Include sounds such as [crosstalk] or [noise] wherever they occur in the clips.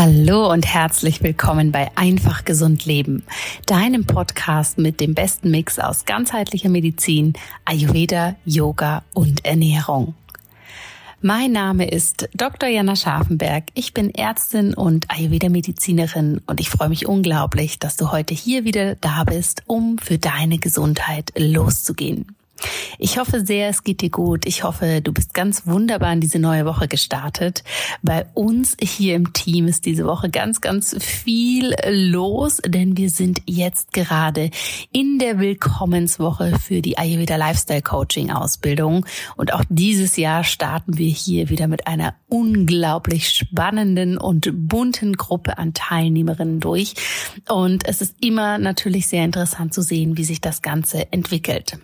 Hallo und herzlich willkommen bei Einfach Gesund Leben, deinem Podcast mit dem besten Mix aus ganzheitlicher Medizin, Ayurveda, Yoga und Ernährung. Mein Name ist Dr. Jana Scharfenberg. Ich bin Ärztin und Ayurveda-Medizinerin und ich freue mich unglaublich, dass du heute hier wieder da bist, um für deine Gesundheit loszugehen. Ich hoffe sehr, es geht dir gut. Ich hoffe, du bist ganz wunderbar in diese neue Woche gestartet. Bei uns hier im Team ist diese Woche ganz, ganz viel los, denn wir sind jetzt gerade in der Willkommenswoche für die Ayurveda Lifestyle Coaching Ausbildung. Und auch dieses Jahr starten wir hier wieder mit einer unglaublich spannenden und bunten Gruppe an Teilnehmerinnen durch. Und es ist immer natürlich sehr interessant zu sehen, wie sich das Ganze entwickelt.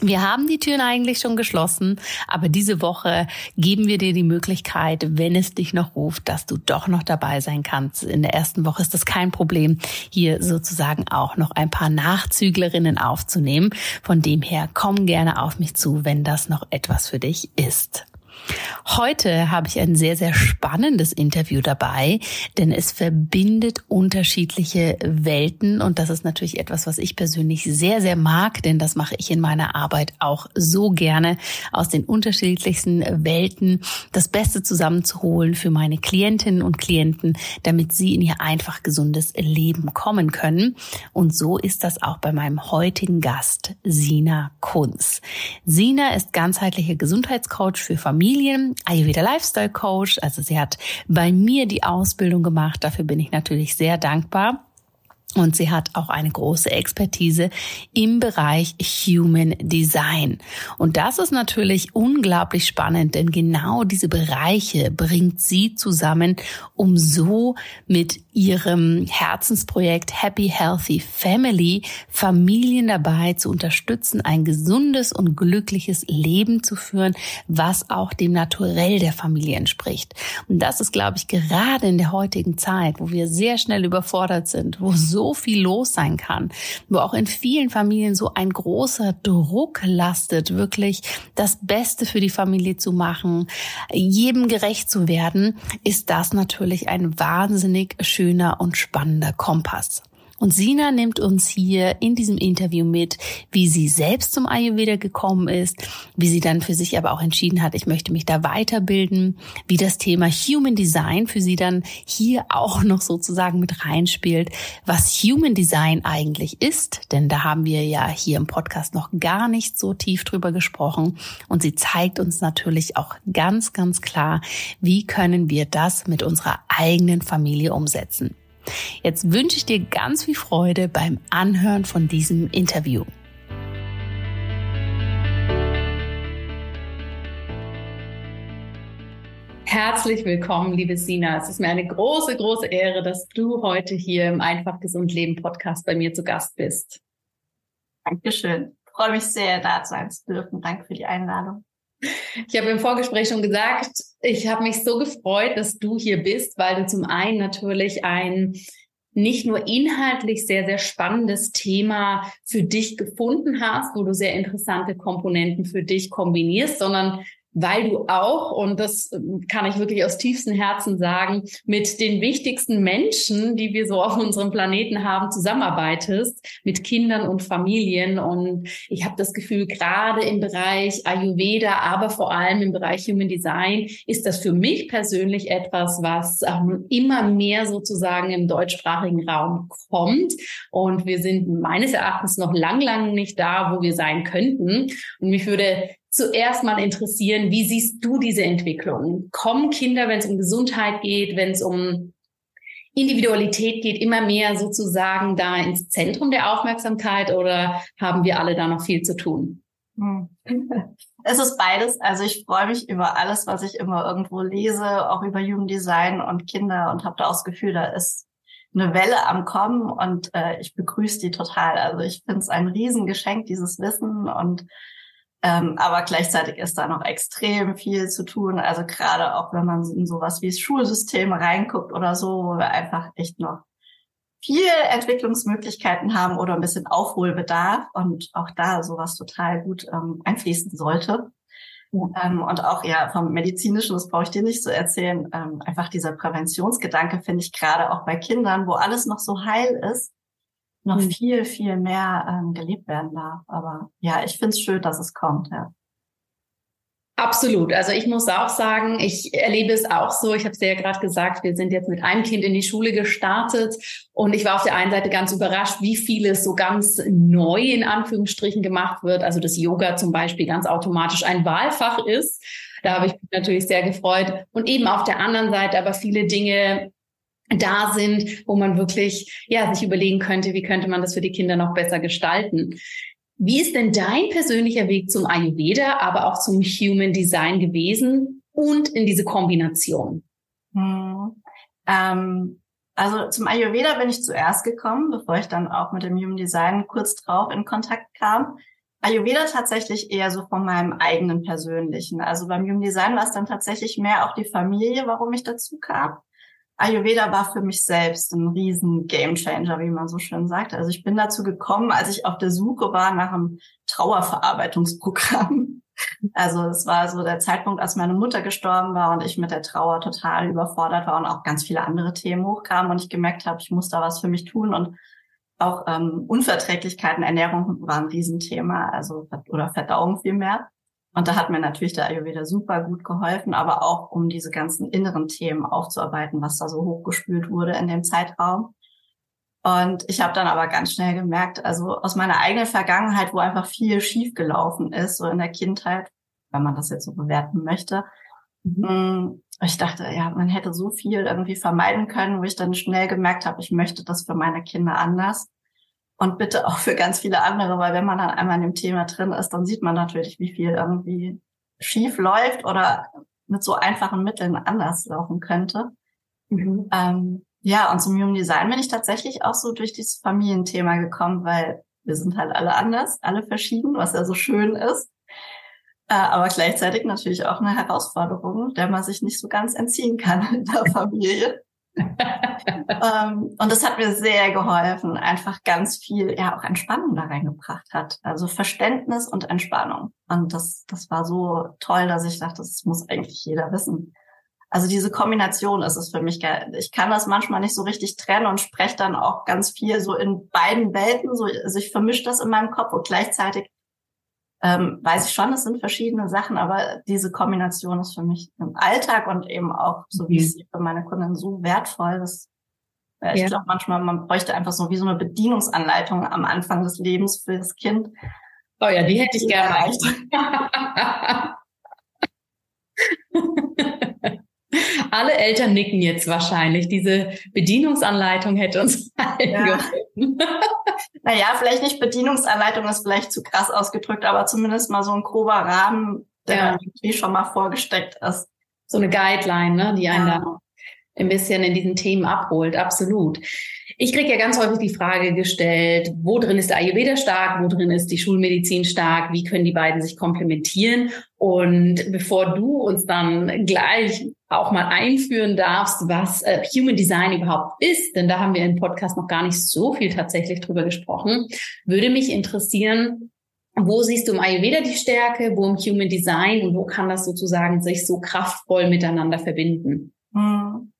Wir haben die Türen eigentlich schon geschlossen, aber diese Woche geben wir dir die Möglichkeit, wenn es dich noch ruft, dass du doch noch dabei sein kannst. In der ersten Woche ist das kein Problem, hier sozusagen auch noch ein paar Nachzüglerinnen aufzunehmen. Von dem her komm gerne auf mich zu, wenn das noch etwas für dich ist. Heute habe ich ein sehr, sehr spannendes Interview dabei, denn es verbindet unterschiedliche Welten und das ist natürlich etwas, was ich persönlich sehr, sehr mag, denn das mache ich in meiner Arbeit auch so gerne, aus den unterschiedlichsten Welten das Beste zusammenzuholen für meine Klientinnen und Klienten, damit sie in ihr einfach gesundes Leben kommen können. Und so ist das auch bei meinem heutigen Gast, Sina Kunz. Sina ist ganzheitlicher Gesundheitscoach für Familien Familien, Ayurveda Lifestyle Coach. Also sie hat bei mir die Ausbildung gemacht. Dafür bin ich natürlich sehr dankbar. Und sie hat auch eine große Expertise im Bereich Human Design. Und das ist natürlich unglaublich spannend, denn genau diese Bereiche bringt sie zusammen, um so mit ihrem Herzensprojekt Happy Healthy Family Familien dabei zu unterstützen, ein gesundes und glückliches Leben zu führen, was auch dem Naturell der Familie entspricht. Und das ist, glaube ich, gerade in der heutigen Zeit, wo wir sehr schnell überfordert sind, wo so viel los sein kann, wo auch in vielen Familien so ein großer Druck lastet, wirklich das Beste für die Familie zu machen, jedem gerecht zu werden, ist das natürlich ein wahnsinnig schöner und spannender Kompass. Und Sina nimmt uns hier in diesem Interview mit, wie sie selbst zum Ayurveda gekommen ist, wie sie dann für sich aber auch entschieden hat, ich möchte mich da weiterbilden, wie das Thema Human Design für sie dann hier auch noch sozusagen mit reinspielt, was Human Design eigentlich ist, denn da haben wir ja hier im Podcast noch gar nicht so tief drüber gesprochen und sie zeigt uns natürlich auch ganz, ganz klar, wie können wir das mit unserer eigenen Familie umsetzen. Jetzt wünsche ich dir ganz viel Freude beim Anhören von diesem Interview. Herzlich willkommen, liebe Sina. Es ist mir eine große, große Ehre, dass du heute hier im Einfach Gesund Leben Podcast bei mir zu Gast bist. Dankeschön. Ich freue mich sehr, da sein zu dürfen. Danke für die Einladung. Ich habe im Vorgespräch schon gesagt, ich habe mich so gefreut, dass du hier bist, weil du zum einen natürlich ein nicht nur inhaltlich sehr, sehr spannendes Thema für dich gefunden hast, wo du sehr interessante Komponenten für dich kombinierst, sondern weil du auch, und das ähm, kann ich wirklich aus tiefstem Herzen sagen, mit den wichtigsten Menschen, die wir so auf unserem Planeten haben, zusammenarbeitest, mit Kindern und Familien. Und ich habe das Gefühl, gerade im Bereich Ayurveda, aber vor allem im Bereich Human Design, ist das für mich persönlich etwas, was ähm, immer mehr sozusagen im deutschsprachigen Raum kommt. Und wir sind meines Erachtens noch lang, lang nicht da, wo wir sein könnten. Und mich würde zuerst mal interessieren, wie siehst du diese Entwicklung? Kommen Kinder, wenn es um Gesundheit geht, wenn es um Individualität geht, immer mehr sozusagen da ins Zentrum der Aufmerksamkeit oder haben wir alle da noch viel zu tun? Hm. [laughs] Es ist beides. Also ich freue mich über alles, was ich immer irgendwo lese, auch über Jugenddesign und Kinder und habe da auch das Gefühl, da ist eine Welle am Kommen und äh, ich begrüße die total. Also ich finde es ein Riesengeschenk, dieses Wissen und ähm, aber gleichzeitig ist da noch extrem viel zu tun. Also gerade auch wenn man in sowas wie das Schulsystem reinguckt oder so, wo wir einfach echt noch viel Entwicklungsmöglichkeiten haben oder ein bisschen Aufholbedarf und auch da sowas total gut ähm, einfließen sollte. Ähm, und auch ja vom medizinischen, das brauche ich dir nicht so erzählen, ähm, einfach dieser Präventionsgedanke finde ich gerade auch bei Kindern, wo alles noch so heil ist, noch mhm. viel, viel mehr ähm, gelebt werden darf. Aber ja, ich finde es schön, dass es kommt, ja. Absolut. Also ich muss auch sagen, ich erlebe es auch so. Ich habe es ja gerade gesagt, wir sind jetzt mit einem Kind in die Schule gestartet und ich war auf der einen Seite ganz überrascht, wie vieles so ganz neu in Anführungsstrichen gemacht wird. Also das Yoga zum Beispiel ganz automatisch ein Wahlfach ist. Da habe ich mich natürlich sehr gefreut. Und eben auf der anderen Seite aber viele Dinge da sind, wo man wirklich ja sich überlegen könnte, wie könnte man das für die Kinder noch besser gestalten. Wie ist denn dein persönlicher Weg zum Ayurveda, aber auch zum Human Design gewesen und in diese Kombination? Hm. Ähm, also zum Ayurveda bin ich zuerst gekommen, bevor ich dann auch mit dem Human Design kurz drauf in Kontakt kam. Ayurveda tatsächlich eher so von meinem eigenen persönlichen. Also beim Human Design war es dann tatsächlich mehr auch die Familie, warum ich dazu kam. Ayurveda war für mich selbst ein riesen Gamechanger, wie man so schön sagt. Also ich bin dazu gekommen, als ich auf der Suche war nach einem Trauerverarbeitungsprogramm. [laughs] Also es war so der Zeitpunkt, als meine Mutter gestorben war und ich mit der Trauer total überfordert war und auch ganz viele andere Themen hochkamen und ich gemerkt habe, ich muss da was für mich tun und auch ähm, Unverträglichkeiten, Ernährung war ein Riesenthema, also oder Verdauung vielmehr. Und da hat mir natürlich der Ayurveda super gut geholfen, aber auch um diese ganzen inneren Themen aufzuarbeiten, was da so hochgespült wurde in dem Zeitraum. Und ich habe dann aber ganz schnell gemerkt, also aus meiner eigenen Vergangenheit, wo einfach viel schiefgelaufen ist, so in der Kindheit, wenn man das jetzt so bewerten möchte, mhm. Mm, ich dachte, ja, man hätte so viel irgendwie vermeiden können, wo ich dann schnell gemerkt habe, ich möchte das für meine Kinder anders und bitte auch für ganz viele andere, weil wenn man dann einmal in dem Thema drin ist, dann sieht man natürlich, wie viel irgendwie schief läuft oder mit so einfachen Mitteln anders laufen könnte. Mhm. Ähm, ja, und zum Human Design bin ich tatsächlich auch so durch dieses Familienthema gekommen, weil wir sind halt alle anders, alle verschieden, was ja so schön ist. Äh, aber gleichzeitig natürlich auch eine Herausforderung, der man sich nicht so ganz entziehen kann [laughs] in der Familie [laughs] ähm, und das hat mir sehr geholfen, einfach ganz viel, ja, auch Entspannung da reingebracht hat. Also Verständnis und Entspannung. Und das, das war so toll, dass ich dachte, das muss eigentlich jeder wissen. Also diese Kombination ist es für mich geil. Ich kann das manchmal nicht so richtig trennen und spreche dann auch ganz viel so in beiden Welten. So, also ich vermische das in meinem Kopf und gleichzeitig ähm, weiß ich schon, es sind verschiedene Sachen, aber diese Kombination ist für mich im Alltag und eben auch, so wie ich mhm. sie für meine Kunden so wertvoll, dass äh, ich ja. glaube manchmal, man bräuchte einfach so wie so eine Bedienungsanleitung am Anfang des Lebens für das Kind. Oh ja, die hätte ich gerne. [laughs] [laughs] Alle Eltern nicken jetzt wahrscheinlich. Diese Bedienungsanleitung hätte uns [laughs] allen ja. geholfen. [laughs] naja, vielleicht nicht Bedienungsanleitung ist vielleicht zu krass ausgedrückt, aber zumindest mal so ein grober Rahmen, der ja. irgendwie schon mal vorgesteckt ist. So eine Guideline, ne, die einen ja. da ein bisschen in diesen Themen abholt. Absolut. Ich kriege ja ganz häufig die Frage gestellt, wo drin ist der Ayurveda stark, wo drin ist die Schulmedizin stark, wie können die beiden sich komplementieren? Und bevor du uns dann gleich auch mal einführen darfst, was äh, Human Design überhaupt ist, denn da haben wir im Podcast noch gar nicht so viel tatsächlich drüber gesprochen, würde mich interessieren, wo siehst du im Ayurveda die Stärke, wo im Human Design und wo kann das sozusagen sich so kraftvoll miteinander verbinden? Hm.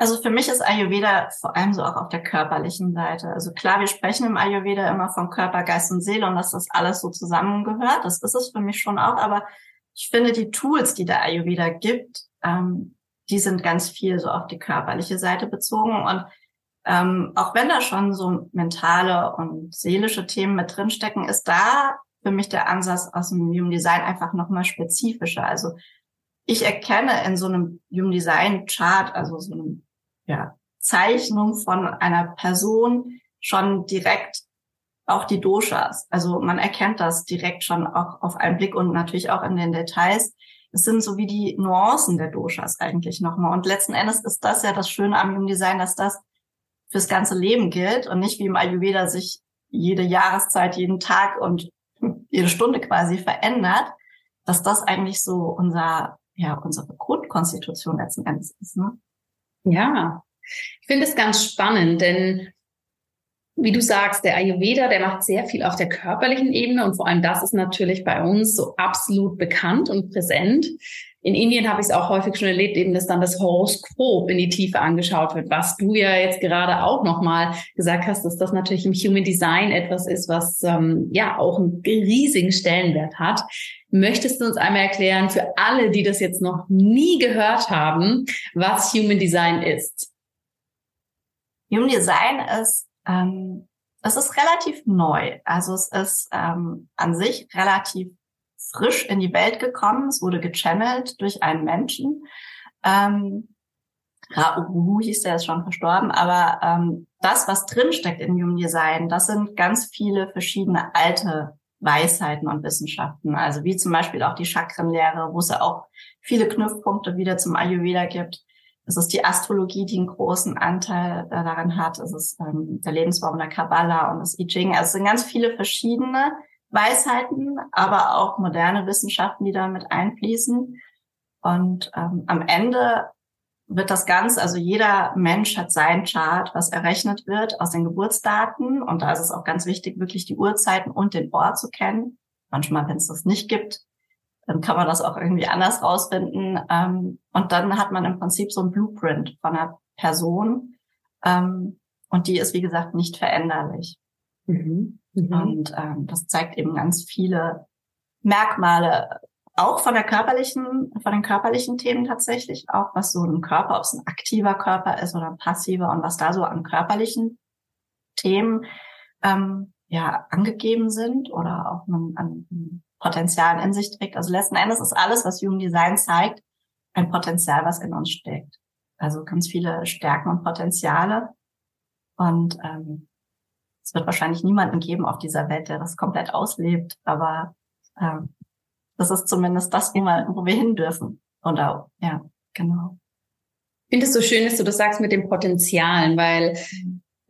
Also für mich ist Ayurveda vor allem so auch auf der körperlichen Seite. Also klar, wir sprechen im Ayurveda immer von Körper, Geist und Seele und dass das alles so zusammengehört. Das ist es für mich schon auch. Aber ich finde, die Tools, die der Ayurveda gibt, ähm, die sind ganz viel so auf die körperliche Seite bezogen. Und ähm, auch wenn da schon so mentale und seelische Themen mit drinstecken, ist da für mich der Ansatz aus dem Human Design einfach nochmal spezifischer. Also ich erkenne in so einem Human Design Chart, also so einem ja, Zeichnung von einer Person schon direkt auch die Doshas. Also man erkennt das direkt schon auch auf einen Blick und natürlich auch in den Details. Es sind so wie die Nuancen der Doshas eigentlich nochmal. Und letzten Endes ist das ja das Schöne am Design, dass das fürs ganze Leben gilt und nicht wie im Ayurveda sich jede Jahreszeit, jeden Tag und [laughs] jede Stunde quasi verändert, dass das eigentlich so unser, ja, unsere Grundkonstitution letzten Endes ist. Ne? Ja, ich finde es ganz spannend, denn wie du sagst, der Ayurveda, der macht sehr viel auf der körperlichen Ebene und vor allem das ist natürlich bei uns so absolut bekannt und präsent. In Indien habe ich es auch häufig schon erlebt, eben, dass dann das Horoskop in die Tiefe angeschaut wird, was du ja jetzt gerade auch nochmal gesagt hast, dass das natürlich im Human Design etwas ist, was ähm, ja auch einen riesigen Stellenwert hat. Möchtest du uns einmal erklären, für alle, die das jetzt noch nie gehört haben, was Human Design ist? Human Design ist ähm, es ist relativ neu. Also es ist ähm, an sich relativ frisch in die Welt gekommen. Es wurde gechannelt durch einen Menschen. Ähm, Rauhu hieß der, ist schon verstorben, aber ähm, das, was drinsteckt in Human Design, das sind ganz viele verschiedene alte Weisheiten und Wissenschaften. Also wie zum Beispiel auch die Chakrenlehre, wo es ja auch viele Knüpfpunkte wieder zum Ayurveda gibt. Es ist die Astrologie, die einen großen Anteil äh, daran hat. Es ist ähm, der Lebensbaum der Kabbala und das I Ching. Also es sind ganz viele verschiedene Weisheiten, aber auch moderne Wissenschaften, die da mit einfließen. Und ähm, am Ende wird das Ganze, also jeder Mensch hat sein Chart, was errechnet wird aus den Geburtsdaten. Und da ist es auch ganz wichtig, wirklich die Uhrzeiten und den Ort zu kennen. Manchmal, wenn es das nicht gibt, dann kann man das auch irgendwie anders rausfinden. Ähm, und dann hat man im Prinzip so ein Blueprint von einer Person. Ähm, und die ist, wie gesagt, nicht veränderlich. Mhm. Mhm. Und ähm, das zeigt eben ganz viele Merkmale, auch von der körperlichen, von den körperlichen Themen tatsächlich, auch was so ein Körper, ob es ein aktiver Körper ist oder ein passiver und was da so an körperlichen Themen ähm, ja angegeben sind oder auch an, an Potenzialen in sich trägt. Also letzten Endes ist alles, was Human Design zeigt, ein Potenzial, was in uns steckt. Also ganz viele Stärken und Potenziale. Und ähm, es wird wahrscheinlich niemanden geben auf dieser Welt, der das komplett auslebt. Aber ähm, das ist zumindest das, wo wir, wo wir hin dürfen. Und auch, ja, genau. Ich finde es so schön, dass du das sagst mit den Potenzialen, weil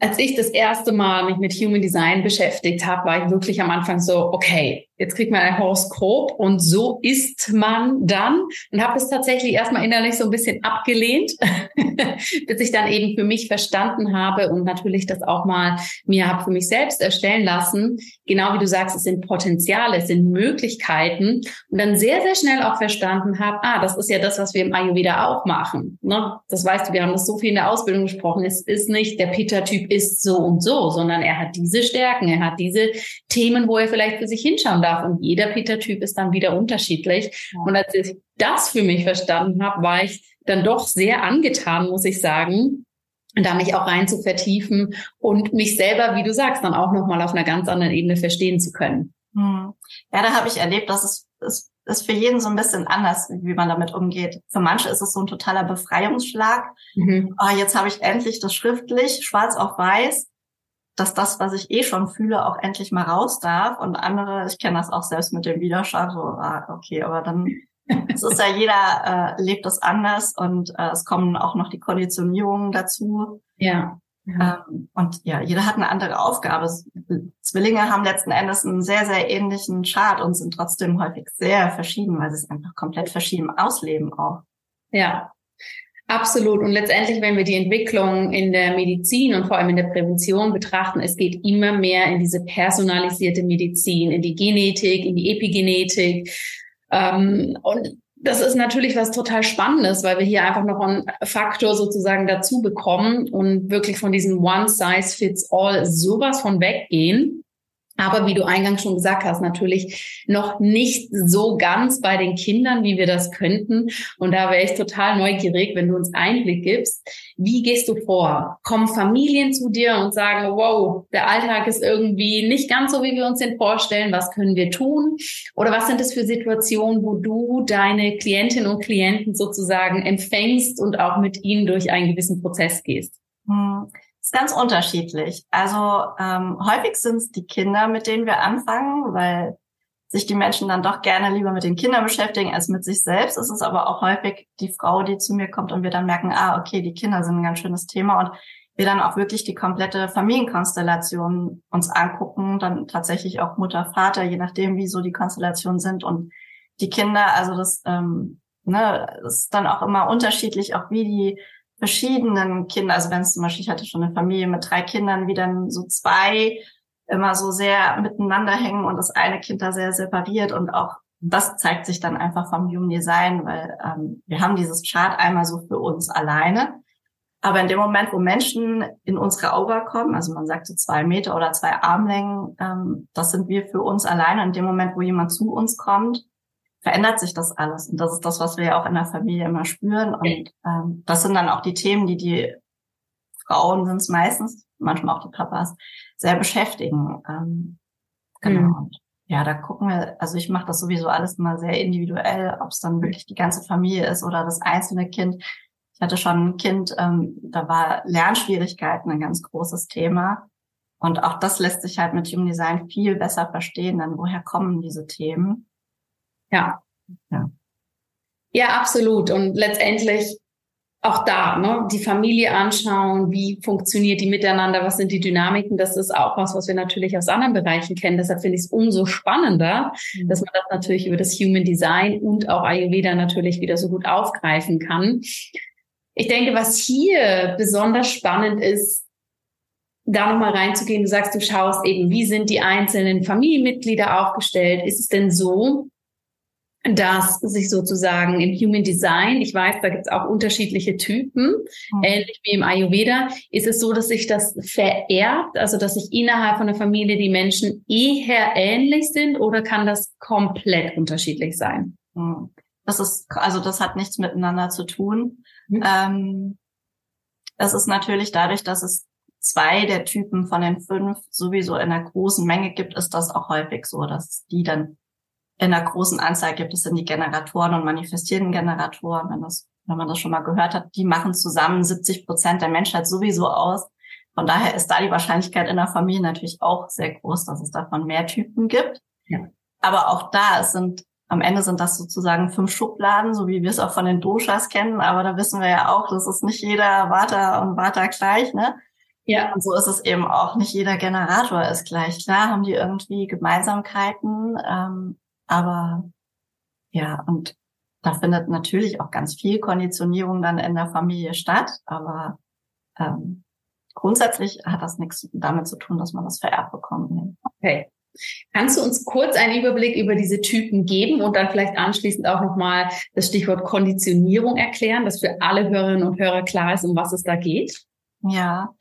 als ich das erste Mal mich mit Human Design beschäftigt habe, war ich wirklich am Anfang so, okay, jetzt kriegt man ein Horoskop und so ist man dann und habe es tatsächlich erstmal innerlich so ein bisschen abgelehnt, [laughs] bis ich dann eben für mich verstanden habe und natürlich das auch mal mir habe für mich selbst erstellen lassen. Genau wie du sagst, es sind Potenziale, es sind Möglichkeiten und dann sehr, sehr schnell auch verstanden habe, ah, das ist ja das, was wir im Ayurveda auch machen. Ne? Das weißt du, wir haben das so viel in der Ausbildung gesprochen. Es ist nicht der Peter-Typ ist so und so, sondern er hat diese Stärken, er hat diese Themen, wo er vielleicht für sich hinschauen darf. Und jeder Peter-Typ ist dann wieder unterschiedlich. Und als ich das für mich verstanden habe, war ich dann doch sehr angetan, muss ich sagen, da mich auch rein zu vertiefen und mich selber, wie du sagst, dann auch nochmal auf einer ganz anderen Ebene verstehen zu können. Hm. Ja, da habe ich erlebt, dass es, es ist für jeden so ein bisschen anders, wie man damit umgeht. Für manche ist es so ein totaler Befreiungsschlag. Mhm. Oh, jetzt habe ich endlich das schriftlich, schwarz auf weiß, dass das, was ich eh schon fühle, auch endlich mal raus darf. Und andere, ich kenne das auch selbst mit dem Widerstand, so, ah, okay, aber dann es ist ja [laughs] jeder äh, lebt das anders und äh, es kommen auch noch die Konditionierungen dazu. Ja. ja. Ähm, und ja, jeder hat eine andere Aufgabe. Zwillinge haben letzten Endes einen sehr, sehr ähnlichen Chart und sind trotzdem häufig sehr verschieden, weil sie es einfach komplett verschieden ausleben auch. Ja, Absolut. Und letztendlich, wenn wir die Entwicklung in der Medizin und vor allem in der Prävention betrachten, es geht immer mehr in diese personalisierte Medizin, in die Genetik, in die Epigenetik. Ähm, und das ist natürlich was total Spannendes, weil wir hier einfach noch einen Faktor sozusagen dazu bekommen und wirklich von diesem One Size Fits All sowas von weggehen aber wie du eingangs schon gesagt hast, natürlich noch nicht so ganz bei den Kindern, wie wir das könnten. Und da wäre ich total neugierig, wenn du uns Einblick gibst. Wie gehst du vor? Kommen Familien zu dir und sagen, wow, der Alltag ist irgendwie nicht ganz so, wie wir uns den vorstellen. Was können wir tun? Oder was sind es für Situationen, wo du deine Klientinnen und Klienten sozusagen empfängst und auch mit ihnen durch einen gewissen Prozess gehst? Hm ist ganz unterschiedlich. Also ähm, häufig sind es die Kinder, mit denen wir anfangen, weil sich die Menschen dann doch gerne lieber mit den Kindern beschäftigen als mit sich selbst. Es ist aber auch häufig die Frau, die zu mir kommt und wir dann merken, ah, okay, die Kinder sind ein ganz schönes Thema und wir dann auch wirklich die komplette Familienkonstellation uns angucken, dann tatsächlich auch Mutter, Vater, je nachdem, wie so die Konstellationen sind und die Kinder, also das, ähm, ne, ist dann auch immer unterschiedlich, auch wie die verschiedenen Kindern, also wenn es zum Beispiel, ich hatte schon eine Familie mit drei Kindern, wie dann so zwei immer so sehr miteinander hängen und das eine Kind da sehr separiert und auch das zeigt sich dann einfach vom Human Design, weil ähm, wir haben dieses Chart einmal so für uns alleine. Aber in dem Moment, wo Menschen in unsere Aura kommen, also man sagt so zwei Meter oder zwei Armlängen, ähm, das sind wir für uns alleine. In dem Moment, wo jemand zu uns kommt, verändert sich das alles. Und das ist das, was wir ja auch in der Familie immer spüren. Und ähm, das sind dann auch die Themen, die die Frauen sind es meistens, manchmal auch die Papas, sehr beschäftigen. Ähm, genau. Mhm. ja, da gucken wir, also ich mache das sowieso alles immer sehr individuell, ob es dann wirklich die ganze Familie ist oder das einzelne Kind. Ich hatte schon ein Kind, ähm, da war Lernschwierigkeiten ein ganz großes Thema. Und auch das lässt sich halt mit Human Design viel besser verstehen, dann woher kommen diese Themen. Ja. Ja, ja absolut. Und letztendlich auch da, ne, die Familie anschauen, wie funktioniert die miteinander, was sind die Dynamiken, das ist auch was, was wir natürlich aus anderen Bereichen kennen. Deshalb finde ich es umso spannender, mhm. dass man das natürlich über das Human Design und auch Ayurveda natürlich wieder so gut aufgreifen kann. Ich denke, was hier besonders spannend ist, da nochmal reinzugehen, du sagst, du schaust eben, wie sind die einzelnen Familienmitglieder aufgestellt? Ist es denn so, dass sich sozusagen im Human Design, ich weiß, da gibt es auch unterschiedliche Typen, mhm. ähnlich wie im Ayurveda, ist es so, dass sich das vererbt, also dass sich innerhalb von der Familie die Menschen eher ähnlich sind oder kann das komplett unterschiedlich sein? Mhm. Das ist, also das hat nichts miteinander zu tun. Mhm. Ähm, das ist natürlich dadurch, dass es zwei der Typen von den fünf sowieso in einer großen Menge gibt, ist das auch häufig so, dass die dann in einer großen Anzahl gibt es dann die Generatoren und manifestierenden Generatoren, wenn das, wenn man das schon mal gehört hat, die machen zusammen 70 Prozent der Menschheit sowieso aus. Von daher ist da die Wahrscheinlichkeit in der Familie natürlich auch sehr groß, dass es davon mehr Typen gibt. Ja. Aber auch da, es sind, am Ende sind das sozusagen fünf Schubladen, so wie wir es auch von den Doshas kennen. Aber da wissen wir ja auch, das ist nicht jeder Vata und Vata gleich, ne? Ja. Und so ist es eben auch, nicht jeder Generator ist gleich. Klar haben die irgendwie Gemeinsamkeiten, ähm, aber ja, und da findet natürlich auch ganz viel Konditionierung dann in der Familie statt, aber ähm, grundsätzlich hat das nichts damit zu tun, dass man das vererbt bekommt. Okay. Kannst du uns kurz einen Überblick über diese Typen geben und dann vielleicht anschließend auch nochmal das Stichwort Konditionierung erklären, dass für alle Hörerinnen und Hörer klar ist, um was es da geht? Ja,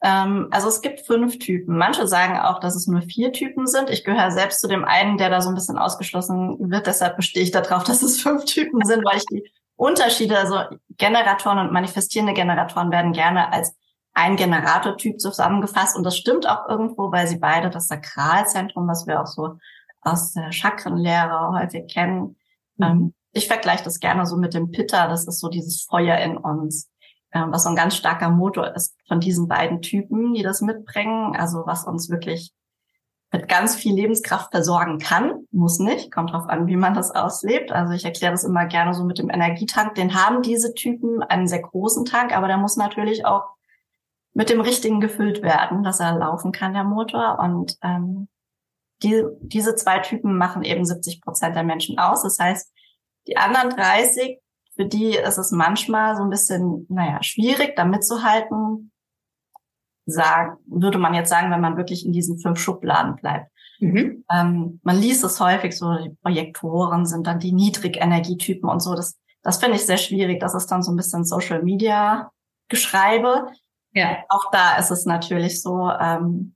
also es gibt fünf Typen. Manche sagen auch, dass es nur vier Typen sind. Ich gehöre selbst zu dem einen, der da so ein bisschen ausgeschlossen wird. Deshalb bestehe ich darauf, [laughs] dass es fünf Typen sind, weil ich die Unterschiede, also Generatoren und manifestierende Generatoren werden gerne als ein Generatortyp zusammengefasst. Und das stimmt auch irgendwo, weil sie beide das Sakralzentrum, was wir auch so aus der Chakrenlehre häufig kennen. Mhm. Ähm, ich vergleiche das gerne so mit dem Pitta. Das ist so dieses Feuer in uns ähm, was so ein ganz starker Motor ist von diesen beiden Typen, die das mitbringen. Also was uns wirklich mit ganz viel Lebenskraft versorgen kann, muss nicht, kommt drauf an, wie man das auslebt. Also ich erkläre das immer gerne so mit dem Energietank. Den haben diese Typen einen sehr großen Tank, aber der muss natürlich auch mit dem richtigen gefüllt werden, dass er laufen kann, der Motor. Und ähm, die, diese zwei Typen machen eben 70 Prozent der Menschen aus. Das heißt, die anderen 30 für die ist es manchmal so ein bisschen, naja, schwierig, da mitzuhalten. Sagen, würde man jetzt sagen, wenn man wirklich in diesen fünf Schubladen bleibt. Mhm. Ähm, man liest es häufig so, die Projektoren sind dann die Niedrigenergietypen und so. Das, das finde ich sehr schwierig. Das ist dann so ein bisschen Social Media Geschreibe. Ja. Auch da ist es natürlich so, ähm,